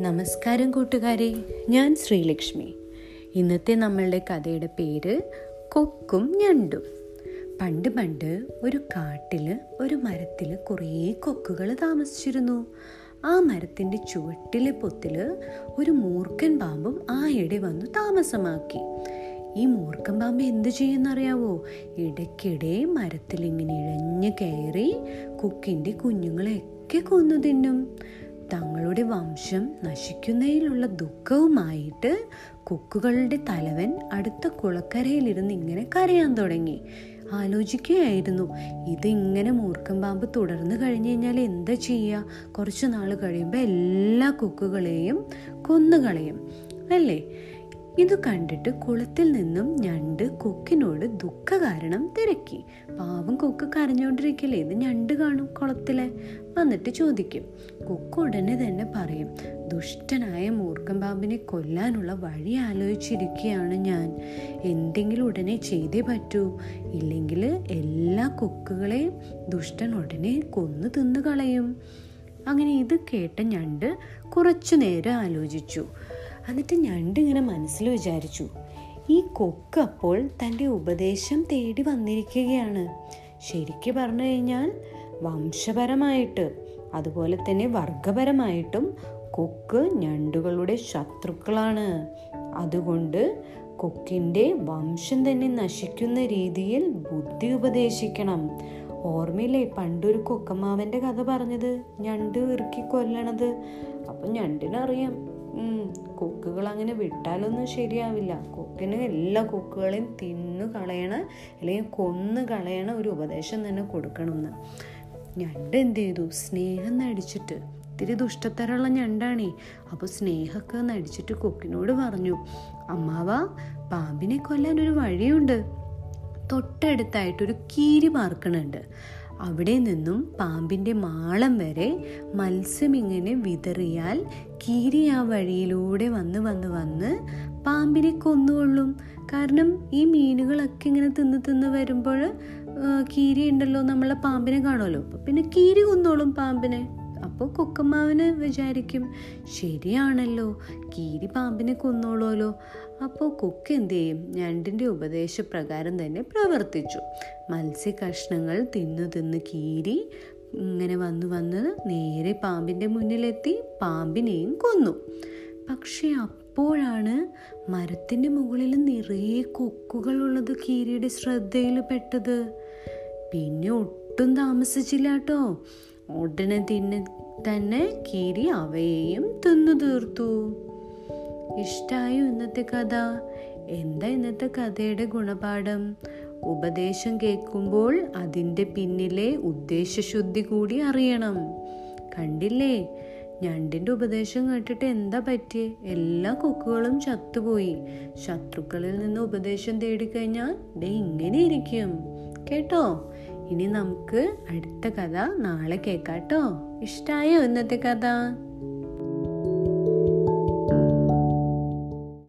നമസ്കാരം കൂട്ടുകാരെ. ഞാൻ ശ്രീലക്ഷ്മി. ഇന്നത്തെ നമ്മളുടെ കഥയുടെ പേര് കൊക്കും ഞണ്ടും. പണ്ട് പണ്ട് ഒരു കാട്ടിൽ ഒരു മരത്തിൽ കുറേ കൊക്കുകൾ താമസിച്ചിരുന്നു. ആ മരത്തിന്റെ ചുവട്ടിലെ പൊത്തിൽ ഒരു മൂർഖൻ പാമ്പും ആ ഇടെ വന്നു താമസമാക്കി. ഈ മൂർഖൻ പാമ്പ് എന്ത് ചെയ്യുന്നറിയാവോ? ഇടയ്ക്കിടെ മരത്തിൽ ഇങ്ങനെ ഇഴഞ്ഞു കയറി കുക്കിന്റെ കുഞ്ഞുങ്ങളെയൊക്കെ കൊന്നു തിന്നും. തങ്ങളുടെ വംശം നശിക്കുന്നതിലുള്ള ദുഃഖവുമായിട്ട് കൊക്കുകളുടെ തലവൻ അടുത്ത കുളക്കരയിലിരുന്ന് ഇങ്ങനെ കരയാൻ തുടങ്ങി. ആലോചിക്കുകയായിരുന്നു ഇതിങ്ങനെ മൂർഖൻ പാമ്പ് തുടർന്ന് കഴിഞ്ഞു കഴിഞ്ഞാൽ എന്താ ചെയ്യുക കുറച്ച് നാൾ കഴിയുമ്പോൾ എല്ലാ കൊക്കുകളെയും കൊന്നുകളയും. അല്ലേ? ഇത് കണ്ടിട്ട് കുളത്തിൽ നിന്നും ഞണ്ട് കൊക്കിനോട് ദുഃഖ കാരണം തിരക്കി. പാവം കൊക്ക് കരഞ്ഞോണ്ടിരിക്കില്ലേ ഇത് ഞണ്ട് കാണും കുളത്തിലെ? വന്നിട്ട് ചോദിക്കും. കൊക്ക് ഉടനെ തന്നെ പറയും ദുഷ്ടനായ മൂർഖൻ പാമ്പിനെ കൊല്ലാനുള്ള വഴി ആലോചിച്ചിരിക്കുകയാണ് ഞാൻ. എന്തെങ്കിലും ഉടനെ ചെയ്തേ പറ്റൂ. ഇല്ലെങ്കിൽ എല്ലാ കൊക്കുകളെയും ദുഷ്ടൻ ഉടനെ കൊന്നു തിന്നു കളയും അങ്ങനെ ഇത് കേട്ട ഞണ്ട് കുറച്ചു നേരം ആലോചിച്ചു. എന്നിട്ട് ഞണ്ടിങ്ങനെ മനസ്സിൽ വിചാരിച്ചു ഈ കൊക്ക് അപ്പോൾ തന്റെ ഉപദേശം തേടി വന്നിരിക്കുകയാണ്. ശരിക്ക് പറഞ്ഞു കഴിഞ്ഞാൽ വംശപരമായിട്ട് അതുപോലെ തന്നെ വർഗപരമായിട്ടും കൊക്ക് ഞണ്ടുകളുടെ ശത്രുക്കളാണ്. അതുകൊണ്ട് കൊക്കിന്റെ വംശം തന്നെ നശിക്കുന്ന രീതിയിൽ ബുദ്ധി ഉപദേശിക്കണം. ഓർമ്മയില്ലേ പണ്ടൊരു കൊക്കമാവന്റെ കഥ പറഞ്ഞത്? ഞണ്ട് ഇറുക്കി കൊല്ലണത്. അപ്പം ഞണ്ടിനറിയാം. കൊക്കുകൾ അങ്ങനെ വിട്ടാലൊന്നും ശരിയാവില്ല. കൊക്കിന് എല്ലാ കൊക്കുകളെയും തിന്നു കളയണ അല്ലെങ്കിൽ കൊന്നു കളയണ ഒരു ഉപദേശം തന്നെ കൊടുക്കണമെന്ന്. ഞണ്ട് എന്ത് ചെയ്തു? സ്നേഹം നടിച്ചിട്ട്. ഇത്തിരി ദുഷ്ടത്തരമുള്ള ഞണ്ടാണേ. അപ്പോൾ സ്നേഹമൊക്കെ നടിച്ചിട്ട് കൊക്കിനോട് പറഞ്ഞു അമ്മാവ പാമ്പിനെ കൊല്ലാൻ ഒരു വഴിയുണ്ട്. തൊട്ടടുത്തായിട്ടൊരു കീരി പാർക്കണുണ്ട്. അവിടെ നിന്നും പാമ്പിന്റെ മാളം വരെ മത്സ്യം ഇങ്ങനെ വിതറിയാൽ കീരി ആ വഴിയിലൂടെ വന്ന് വന്ന് വന്ന് പാമ്പിനെ കൊന്നുകൊള്ളും. കാരണം ഈ മീനുകളൊക്കെ ഇങ്ങനെ തിന്ന് തിന്ന് വരുമ്പോൾ കീരി ഉണ്ടല്ലോ നമ്മളെ പാമ്പിനെ കാണുമല്ലോ. പിന്നെ കീരി കൊന്നോളും പാമ്പിനെ. അപ്പോൾ കൊക്കമ്മാവന് വിചാരിക്കും ശരിയാണല്ലോ കീരി പാമ്പിനെ കൊന്നോളൂല്ലോ അപ്പോൾ കൊക്ക് എന്ത് ചെയ്യും? ഞണ്ടിന്റെ ഉപദേശപ്രകാരം തന്നെ പ്രവർത്തിച്ചു. മത്സ്യ കഷ്ണങ്ങൾ തിന്നു തിന്ന് കീരി ഇങ്ങനെ വന്നു വന്ന് നേരെ പാമ്പിന്റെ മുന്നിലെത്തി പാമ്പിനെയും കൊന്നു. പക്ഷേ അപ്പോഴാണ് മരത്തിന്റെ മുകളിൽ നിറയെ കൊക്കുകളുള്ളത് കീരിയുടെ ശ്രദ്ധയിൽ പെട്ടത്. പിന്നെ ഒട്ടും താമസിച്ചില്ല കേട്ടോ ഉടനെ തിന്നെ തന്നെ കീരി അവയെയും തിന്നു തീർത്തു. ഇഷ്ടായോ ഇന്നത്തെ കഥ? എന്താ ഇന്നത്തെ കഥയുടെ ഗുണപാഠം? ഉപദേശം കേൾക്കുമ്പോൾ അതിന്റെ പിന്നിലെ ഉദ്ദേശശുദ്ധി കൂടി അറിയണം. കണ്ടില്ലേ? ഞണ്ടിന്റെ ഉപദേശം കേട്ടിട്ട് എന്താ പറ്റിയേ? എല്ലാ കൊക്കുകളും ചത്തുപോയി. ശത്രുക്കളിൽ നിന്ന് ഉപദേശം തേടിക്കഴിഞ്ഞാൽ ദേ ഇങ്ങനെ ഇരിക്കും. കേട്ടോ? ഇനി നമുക്ക് അടുത്ത കഥ നാളെ കേൾക്കാട്ടോ ഇഷ്ടായോ ഇന്നത്തെ കഥ?